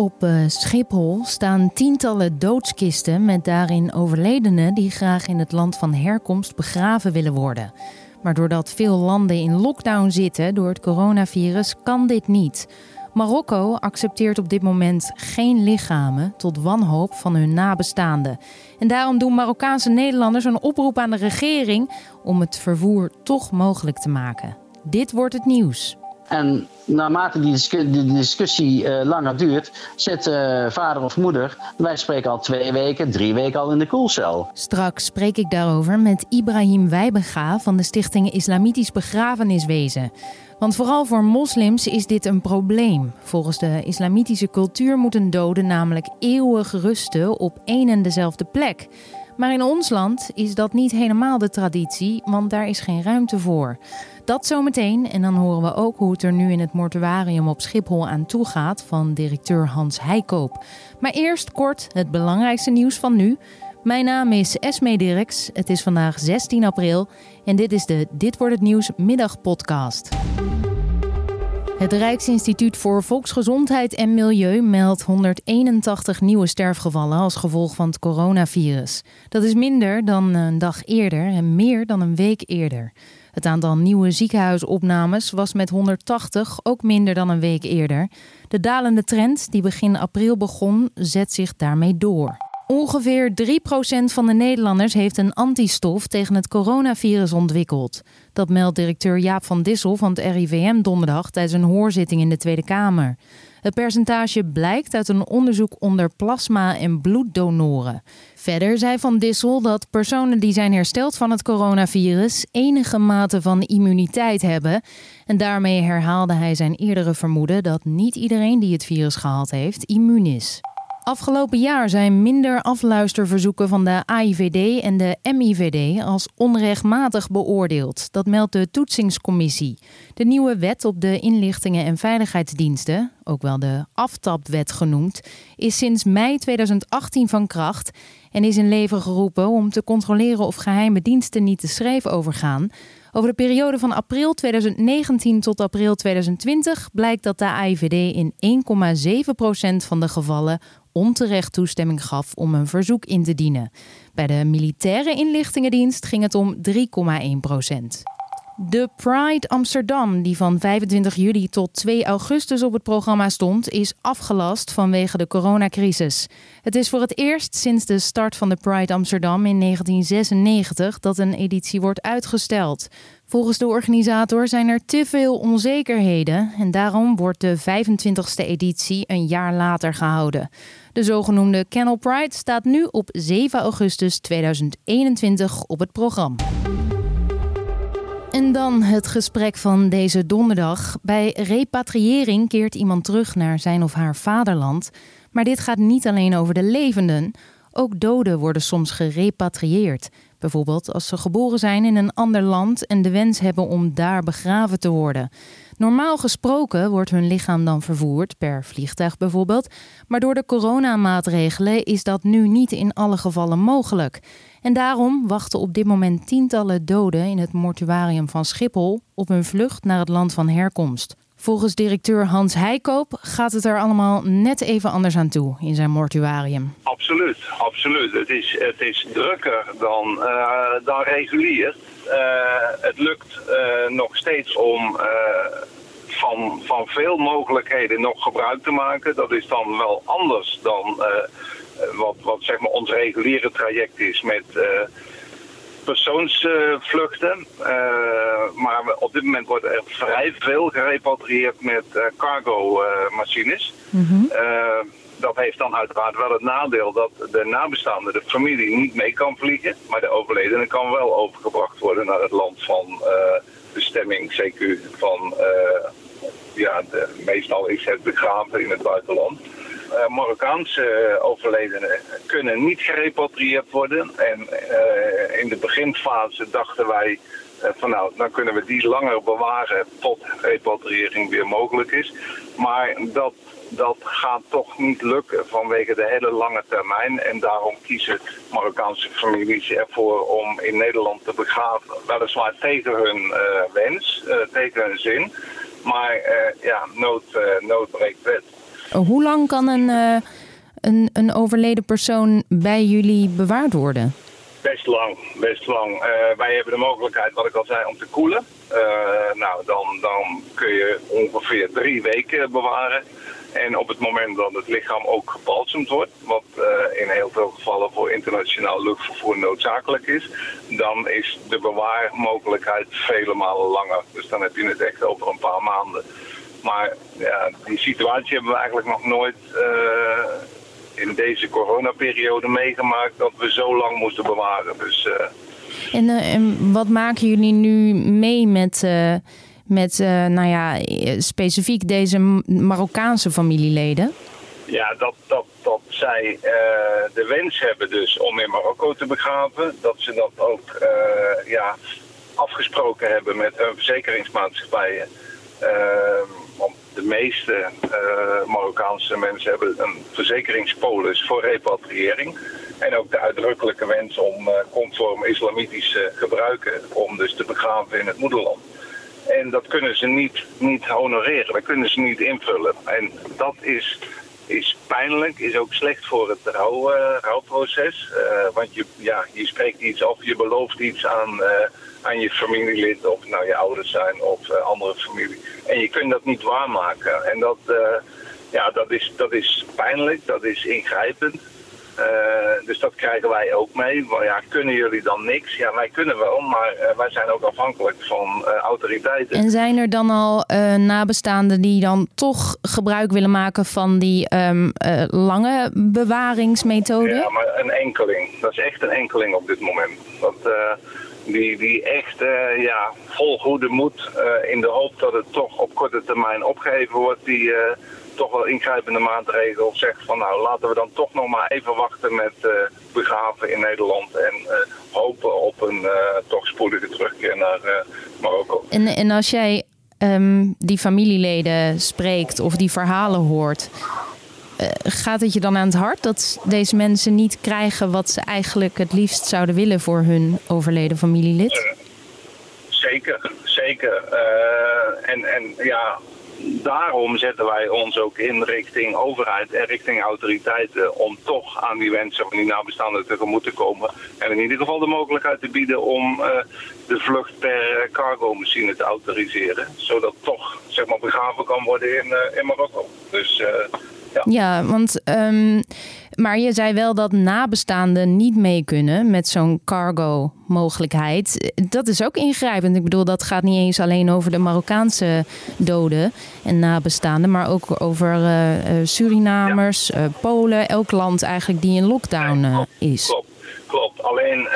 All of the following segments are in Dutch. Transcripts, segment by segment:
Op uh, Schiphol staan tientallen doodskisten met daarin overledenen die graag in het land van herkomst begraven willen worden. Maar doordat veel landen in lockdown zitten door het coronavirus, kan dit niet. Marokko accepteert op dit moment geen lichamen tot wanhoop van hun nabestaanden. En daarom doen Marokkaanse Nederlanders een oproep aan de regering om het vervoer toch mogelijk te maken. Dit wordt het nieuws. En naarmate die, discussie, uh, langer duurt, zit uh, vader of moeder, wij spreken al twee weken, drie weken al in de koelcel. Straks spreek ik daarover met Ibrahim Wijbega van de Stichting Islamitisch Begrafeniswezen. Want vooral voor moslims is dit een probleem. Volgens de islamitische cultuur moeten doden namelijk eeuwig rusten op één en dezelfde plek. Maar in ons land is dat niet helemaal de traditie, want daar is geen ruimte voor. Dat zometeen en dan horen we ook hoe het er nu in het mortuarium op Schiphol aan toe gaat van directeur Hans Heikoop. Maar eerst kort het belangrijkste nieuws van nu. Mijn naam is Esme Dirks. Het is vandaag 16 april en dit is de Dit wordt het nieuws middagpodcast. Het Rijksinstituut voor Volksgezondheid en Milieu meldt 181 nieuwe sterfgevallen als gevolg van het coronavirus. Dat is minder dan een dag eerder en meer dan een week eerder. Het aantal nieuwe ziekenhuisopnames was met 180 ook minder dan een week eerder. De dalende trend die begin april begon, zet zich daarmee door. Ongeveer 3% van de Nederlanders heeft een antistof tegen het coronavirus ontwikkeld. Dat meldt directeur Jaap van Dissel van het RIVM donderdag tijdens een hoorzitting in de Tweede Kamer. Het percentage blijkt uit een onderzoek onder plasma- en bloeddonoren. Verder zei Van Dissel dat personen die zijn hersteld van het coronavirus enige mate van immuniteit hebben. En daarmee herhaalde hij zijn eerdere vermoeden dat niet iedereen die het virus gehad heeft immuun is. Afgelopen jaar zijn minder afluisterverzoeken van de AIVD en de MIVD als onrechtmatig beoordeeld. Dat meldt de Toetsingscommissie. De nieuwe wet op de inlichtingen en veiligheidsdiensten, ook wel de aftapwet genoemd, is sinds mei 2018 van kracht en is in leven geroepen om te controleren of geheime diensten niet te schreef overgaan. Over de periode van april 2019 tot april 2020 blijkt dat de AIVD in 1,7% van de gevallen onterecht toestemming gaf om een verzoek in te dienen. Bij de militaire inlichtingendienst ging het om 3,1%. De Pride Amsterdam, die van 25 juli tot 2 augustus op het programma stond, is afgelast vanwege de coronacrisis. Het is voor het eerst sinds de start van de Pride Amsterdam in 1996 dat een editie wordt uitgesteld. Volgens de organisator zijn er te veel onzekerheden en daarom wordt de 25e editie een jaar later gehouden. De zogenoemde Kennel Pride staat nu op 7 augustus 2021 op het programma. En dan het gesprek van deze donderdag. Bij repatriëring keert iemand terug naar zijn of haar vaderland. Maar dit gaat niet alleen over de levenden. Ook doden worden soms gerepatrieerd. Bijvoorbeeld als ze geboren zijn in een ander land en de wens hebben om daar begraven te worden. Normaal gesproken wordt hun lichaam dan vervoerd, per vliegtuig bijvoorbeeld. Maar door de coronamaatregelen is dat nu niet in alle gevallen mogelijk. En daarom wachten op dit moment tientallen doden in het mortuarium van Schiphol op hun vlucht naar het land van herkomst. Volgens directeur Hans Heikoop gaat het er allemaal net even anders aan toe in zijn mortuarium. Absoluut, absoluut. Het is, het is drukker dan, uh, dan regulier. Uh, het lukt uh, nog steeds om van, van veel mogelijkheden nog gebruik te maken. Dat is dan wel anders dan wat, wat zeg maar ons reguliere traject is met persoonsvluchten. Uh, maar op dit moment wordt er vrij veel gerepatrieerd met uh, cargo-machines. Mhm. Uh, dat heeft dan uiteraard wel het nadeel dat de nabestaande, de familie, niet mee kan vliegen. Maar de overledene kan wel overgebracht worden naar het land van bestemming, CQ, van ja, de, meestal is het begraven in het buitenland. Uh, Marokkaanse overledenen kunnen niet gerepatrieerd worden. En in de beginfase dachten wij van nou, dan kunnen we die langer bewaren tot repatriëring weer mogelijk is. Maar dat, dat gaat toch niet lukken vanwege de hele lange termijn. En daarom kiezen Marokkaanse families ervoor om in Nederland te begraven. Weliswaar tegen hun wens, tegen hun zin. Maar ja, nood, nood breekt wet. Hoe lang kan een, een, een overleden persoon bij jullie bewaard worden? Best lang, best lang. wij hebben de mogelijkheid, wat ik al zei, om te koelen. nou, dan, dan kun je ongeveer drie weken bewaren. En op het moment dat het lichaam ook gebalsemd wordt, wat uh, in heel veel gevallen voor internationaal luchtvervoer noodzakelijk is, dan is de bewaarmogelijkheid vele malen langer. Dus dan heb je het echt over een paar maanden. Maar ja, die situatie hebben we eigenlijk nog nooit in deze coronaperiode meegemaakt dat we zo lang moesten bewaren. Dus, uh... en, en, wat maken jullie nu mee met met uh, nou ja, specifiek deze Marokkaanse familieleden? Ja, dat, dat, dat zij uh, de wens hebben dus om in Marokko te begraven. Dat ze dat ook uh, ja, afgesproken hebben met hun verzekeringsmaatschappijen. want de meeste Marokkaanse mensen hebben een verzekeringspolis voor repatriëring. En ook de uitdrukkelijke wens om conform islamitisch gebruiken om dus te begraven in het moederland. En dat kunnen ze niet, niet honoreren, dat kunnen ze niet invullen. En dat is, is pijnlijk, is ook slecht voor het uh, rouwproces. Uh, want je, ja, je spreekt iets of je belooft iets aan, uh, aan je familielid, of nou je ouders zijn of andere familie. En je kunt dat niet waarmaken. En dat, ja, dat, is, dat is pijnlijk, dat is ingrijpend. Uh, dus dat krijgen wij ook mee. Maar ja, kunnen jullie dan niks? Ja, wij kunnen wel, maar uh, wij zijn ook afhankelijk van uh, autoriteiten. En zijn er dan al nabestaanden die dan toch gebruik willen maken van die um, lange bewaringsmethode? Ja, maar een enkeling. Dat is echt een enkeling op dit moment. Dat, die, die echt ja, vol goede moed in de hoop dat het toch op korte termijn opgeheven wordt, die toch wel ingrijpende maatregel zegt van nou laten we dan toch nog maar even wachten met uh, begraven in Nederland en uh, hopen op een uh, toch spoedige terugkeer naar Marokko. En, en als jij um, die familieleden spreekt of die verhalen hoort, gaat het je dan aan het hart dat deze mensen niet krijgen wat ze eigenlijk het liefst zouden willen voor hun overleden familielid? zeker, zeker. en, en ja, daarom zetten wij ons ook in richting overheid en richting autoriteiten om toch aan die wensen van die nabestaanden tegemoet te komen. En in ieder geval de mogelijkheid te bieden om uh, de vlucht per cargo-machine te autoriseren. Zodat toch zeg maar, begraven kan worden in, in Marokko. Dus, uh, ja. ja, want um, maar je zei wel dat nabestaanden niet mee kunnen met zo'n cargo-mogelijkheid. Dat is ook ingrijpend. Ik bedoel, dat gaat niet eens alleen over de Marokkaanse doden en nabestaanden, maar ook over uh, Surinamers, ja. uh, Polen, elk land eigenlijk die in lockdown uh, is. Klopt, klopt. Alleen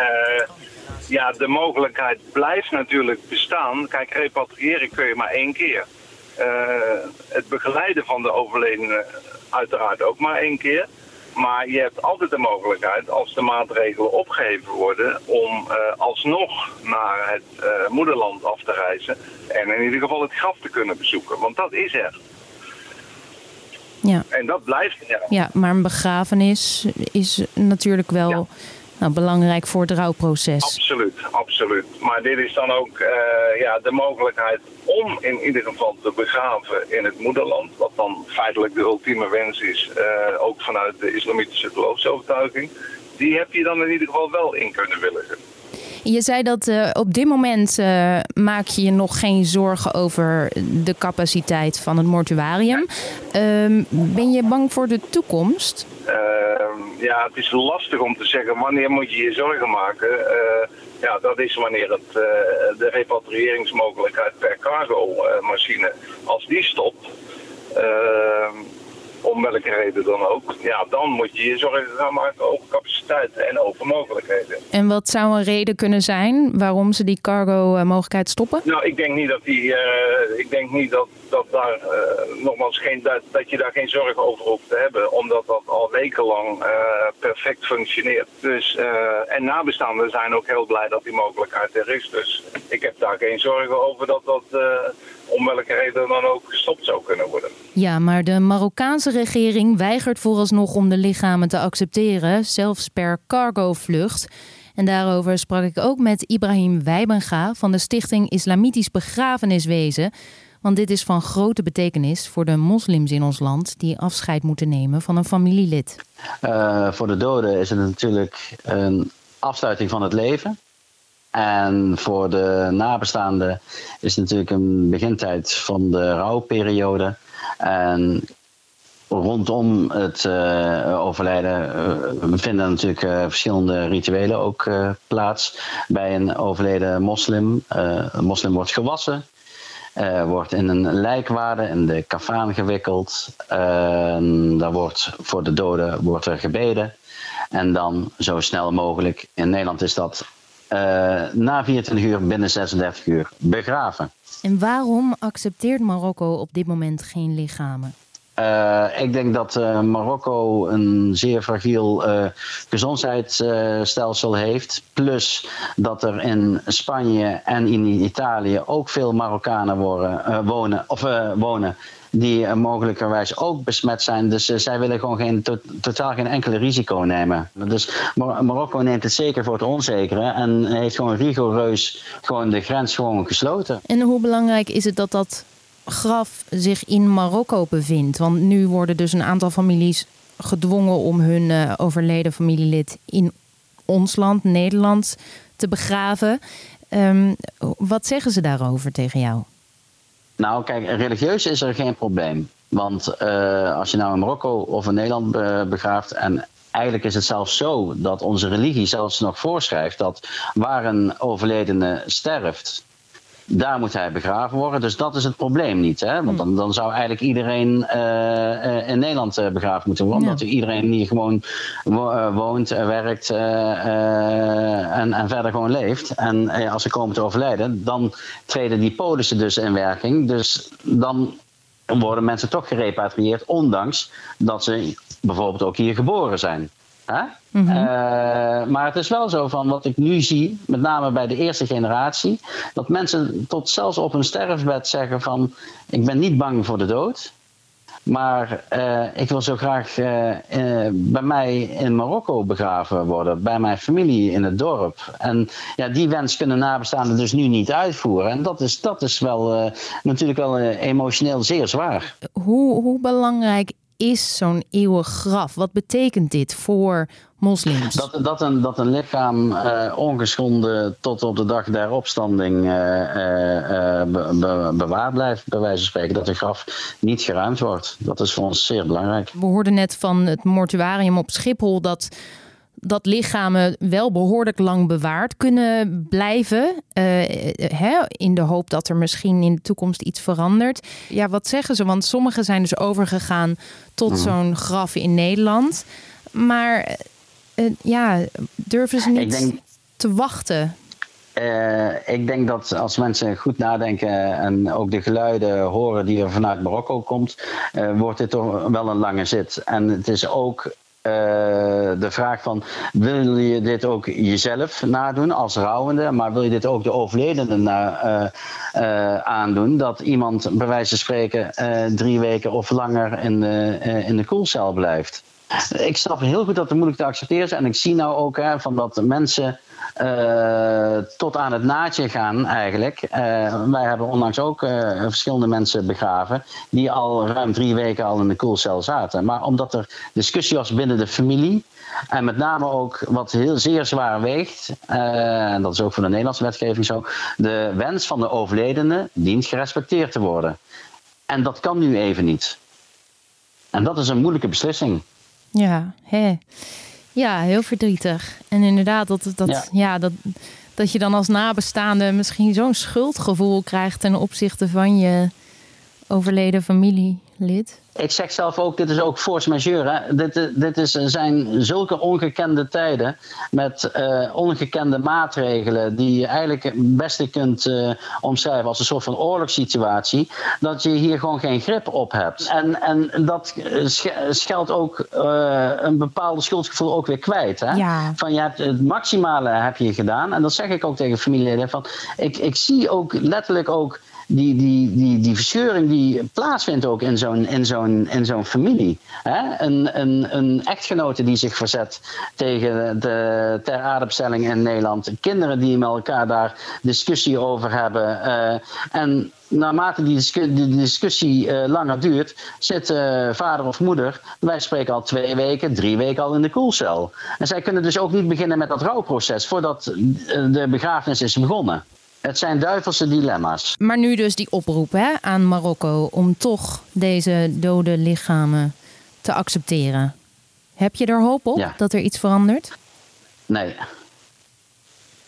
ja, de mogelijkheid blijft natuurlijk bestaan. Kijk, repatriëren kun je maar één keer. het begeleiden van de overledene uiteraard ook maar één keer. Maar je hebt altijd de mogelijkheid, als de maatregelen opgeheven worden, om uh, alsnog naar het uh, moederland af te reizen. En in ieder geval het graf te kunnen bezoeken. Want dat is er. Ja. En dat blijft er. Ja, maar een begrafenis is natuurlijk wel. Ja nou, belangrijk voor het rouwproces. Absoluut, absoluut. Maar dit is dan ook uh, ja, de mogelijkheid om in ieder geval te begraven in het moederland. Wat dan feitelijk de ultieme wens is, uh, ook vanuit de islamitische geloofsovertuiging. Die heb je dan in ieder geval wel in kunnen willigen. Je zei dat uh, op dit moment uh, maak je je nog geen zorgen over de capaciteit van het mortuarium. Uh, ben je bang voor de toekomst? Ja, het is lastig om te zeggen wanneer moet je je zorgen maken. Eh, ja, dat is wanneer het, de repatriëringsmogelijkheid per cargo-machine, als die stopt om welke reden dan ook, ja, dan moet je je zorgen gaan maken over capaciteiten en over mogelijkheden. En wat zou een reden kunnen zijn waarom ze die cargo-mogelijkheid stoppen? Nou, ik denk niet dat die, ik denk niet dat, dat daar uh, nogmaals geen, dat, dat je daar geen zorgen over hoeft te hebben, omdat dat al wekenlang uh, perfect functioneert. Dus, en nabestaanden zijn ook heel blij dat die mogelijkheid er is. Dus ik heb daar geen zorgen over dat dat om welke reden dan ook gestopt zou kunnen worden. Ja, maar de Marokkaanse regering weigert vooralsnog om de lichamen te accepteren, zelfs per cargo-vlucht. En daarover sprak ik ook met Ibrahim Wijbenga van de Stichting Islamitisch Begrafeniswezen. Want dit is van grote betekenis voor de moslims in ons land die afscheid moeten nemen van een familielid. Uh, voor de doden is het natuurlijk een afsluiting van het leven. En voor de nabestaanden is het natuurlijk een begintijd van de rouwperiode. En rondom het uh, overlijden uh, vinden natuurlijk verschillende rituelen ook plaats. Bij een overleden moslim. een moslim wordt gewassen. Wordt in een lijkwaarde in de kafaan gewikkeld. daar wordt voor de doden wordt er gebeden. En dan zo snel mogelijk, in Nederland is dat na 24 uur binnen 36 uur begraven. En waarom accepteert Marokko op dit moment geen lichamen? Uh, ik denk dat uh, Marokko een zeer fragiel uh, gezondheidsstelsel heeft. Plus dat er in Spanje en in Italië ook veel Marokkanen wonen, of, wonen. Die mogelijkerwijs ook besmet zijn. Dus zij willen gewoon geen, to totaal geen enkele risico nemen. Dus Mar Marokko neemt het zeker voor het onzekere. En heeft gewoon rigoureus gewoon de grens gewoon gesloten. En hoe belangrijk is het dat dat graf zich in Marokko bevindt. Want nu worden dus een aantal families gedwongen om hun uh, overleden familielid in ons land, Nederland, te begraven. Um, wat zeggen ze daarover tegen jou? Nou, kijk, religieus is er geen probleem. Want uh, als je nou in Marokko of in Nederland begraaft en eigenlijk is het zelfs zo dat onze religie zelfs nog voorschrijft dat waar een overledene sterft, daar moet hij begraven worden. Dus dat is het probleem niet. Hè? Want dan, dan zou eigenlijk iedereen uh, in Nederland uh, begraven moeten worden. Omdat iedereen hier gewoon woont, werkt en, en verder gewoon leeft. En als ze komen te overlijden, dan treden die polissen dus in werking. Dus dan worden mensen toch gerepatrieerd, ondanks dat ze bijvoorbeeld ook hier geboren zijn. Mhm. Eh, maar het is wel zo van wat ik nu zie, met name bij de eerste generatie, dat mensen tot zelfs op hun sterfbed zeggen van ik ben niet bang voor de dood. Maar uh, ik wil zo graag uh, bij mij in Marokko begraven worden, bij mijn familie in het dorp. En ja, die wens kunnen nabestaanden dus nu niet uitvoeren. En dat is, dat is wel natuurlijk wel emotioneel zeer zwaar. Hoe, hoe belangrijk is zo'n eeuwig graf? Wat betekent dit voor moslims? Dat, dat, een, dat een lichaam uh, ongeschonden tot op de dag der opstanding uh, uh, be, bewaard blijft, bij wijze van spreken. Dat een graf niet geruimd wordt. Dat is voor ons zeer belangrijk. We hoorden net van het mortuarium op Schiphol dat dat lichamen wel behoorlijk lang bewaard kunnen blijven. Uh, hè, in de hoop dat er misschien in de toekomst iets verandert. Ja, wat zeggen ze? Want sommigen zijn dus overgegaan tot mhm. zo'n graf in Nederland. Maar uh, ja, durven ze niet denk... te wachten? Uh, ik denk dat als mensen goed nadenken en ook de geluiden horen die er vanuit Marokko komt, wordt dit toch wel een lange zit. En het is ook de vraag van wil je dit ook jezelf nadoen als rouwende, maar wil je dit ook de overledene uh, uh, aandoen? Dat iemand bij wijze van spreken drie weken of langer in de, in de koelcel blijft. Ik snap heel goed dat het moeilijk te accepteren is en ik zie nou ook hè, van dat mensen uh, tot aan het naadje gaan eigenlijk. Uh, wij hebben onlangs ook uh, verschillende mensen begraven die al ruim drie weken al in de koelcel zaten. Maar omdat er discussie was binnen de familie en met name ook wat heel zeer zwaar weegt, en dat is ook voor de Nederlandse wetgeving zo, de wens van de overledene dient gerespecteerd te worden. En dat kan nu even niet. En dat is een moeilijke beslissing. Ja, hè. Ja, heel verdrietig. En inderdaad, dat, dat, ja. dat, dat je dan als nabestaande misschien zo'n schuldgevoel krijgt ten opzichte van je overleden familielid. Ik zeg zelf ook, dit is ook force majeure. Dit, dit is, zijn zulke ongekende tijden met uh, ongekende maatregelen die je eigenlijk het beste kunt uh, omschrijven als een soort van oorlogssituatie, dat je hier gewoon geen grip op hebt. En, en dat scheldt ook uh, een bepaalde schuldgevoel ook weer kwijt. Hè? Ja. Van je hebt het maximale heb je gedaan. En dat zeg ik ook tegen familieleden. Van, ik, ik zie ook letterlijk ook die, die, die, die verscheuring die plaatsvindt ook in zo'n, in zo'n, in zo'n familie. Hè? Een, een, een echtgenote die zich verzet tegen de ter aardebestelling in Nederland. Kinderen die met elkaar daar discussie over hebben. Uh, en naarmate die, discussie, discussie uh, langer duurt, zit uh, vader of moeder, wij spreken al twee weken, drie weken al in de koelcel. En zij kunnen dus ook niet beginnen met dat rouwproces voordat de begrafenis is begonnen. Het zijn duivelse dilemma's. Maar nu dus die oproep hè, aan Marokko om toch deze dode lichamen te accepteren. Heb je er hoop op dat er iets verandert? Nee.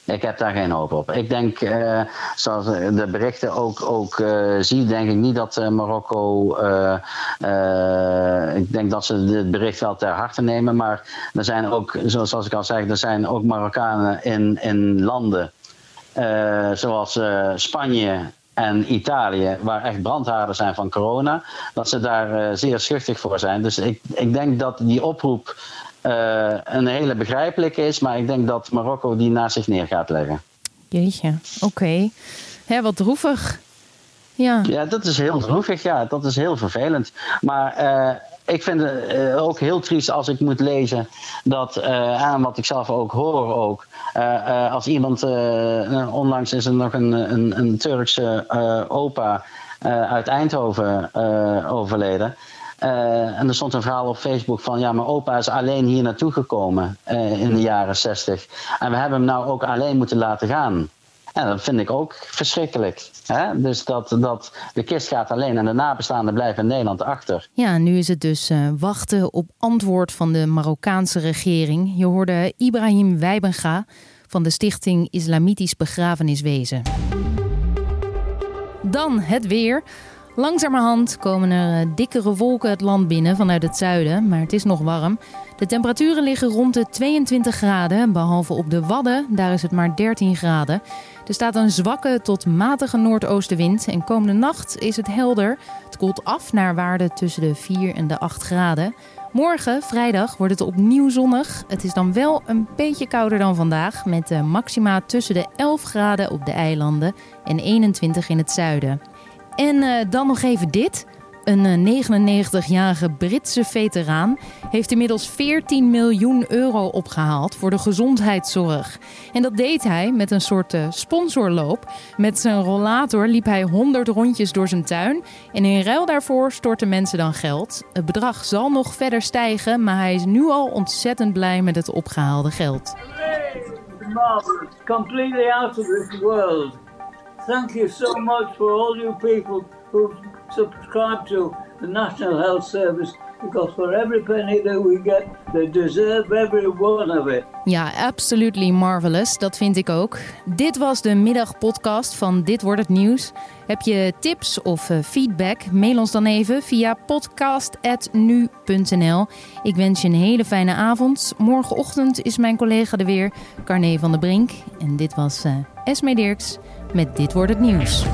Ik heb daar geen hoop op. Ik denk, uh, zoals de berichten ook, ook uh, zie, denk ik niet dat uh, Marokko. ik denk dat ze dit bericht wel ter harte nemen. Maar er zijn ook, zoals ik al zei, er zijn ook Marokkanen in, in landen uh, zoals uh, Spanje en Italië, waar echt brandhaarden zijn van corona, dat ze daar uh, zeer schuchtig voor zijn. Dus ik, ik denk dat die oproep een hele begrijpelijke is, maar ik denk dat Marokko die naast zich neer gaat leggen. Jeetje, oké. Okay. wat droevig. Ja. ja, dat is heel droevig. Ja, dat is heel vervelend. Maar ik vind het uh, ook heel triest als ik moet lezen dat, uh, aan wat ik zelf ook hoor ook, uh, als iemand, onlangs is er nog een, een, een Turkse opa uit Eindhoven overleden. en er stond een verhaal op Facebook van ja, mijn opa is alleen hier naartoe gekomen in de jaren 60. En we hebben hem nou ook alleen moeten laten gaan. En dat vind ik ook verschrikkelijk. Hè? Dus dat, dat de kist gaat alleen en de nabestaanden blijven in Nederland achter. Ja, nu is het dus uh, wachten op antwoord van de Marokkaanse regering. Je hoorde Ibrahim Wijbenga van de Stichting Islamitisch Begrafeniswezen. Dan het weer. Langzamerhand komen er uh, dikkere wolken het land binnen vanuit het zuiden, maar het is nog warm. De temperaturen liggen rond de 22 graden, behalve op de Wadden, daar is het maar 13 graden. Er staat een zwakke tot matige noordoostenwind en komende nacht is het helder. Het koelt af naar waarde tussen de 4 en de 8 graden. Morgen, vrijdag, wordt het opnieuw zonnig. Het is dan wel een beetje kouder dan vandaag, met de maxima tussen de 11 graden op de eilanden en 21 in het zuiden. En uh, dan nog even dit. Een 99-jarige eh, Britse veteraan heeft inmiddels 14 miljoen euro opgehaald voor de gezondheidszorg. En dat deed hij met een soort eh, sponsorloop. Met zijn rollator liep hij 100 rondjes door zijn tuin. En in ruil daarvoor storten mensen dan geld. Het bedrag zal nog verder stijgen, maar hij is nu al ontzettend blij met het opgehaalde geld. Thank you so much for all you people who subscribe to the National Health Service because for every penny that we get, they deserve every one of it. Ja, absolutely marvelous. Dat vind ik ook. Dit was de middagpodcast van Dit wordt het nieuws. Heb je tips of uh, feedback? Mail ons dan even via podcast@nu.nl. Ik wens je een hele fijne avond. Morgenochtend is mijn collega er weer, Carne van der Brink. En dit was uh, Esme Dirks met Dit wordt het nieuws.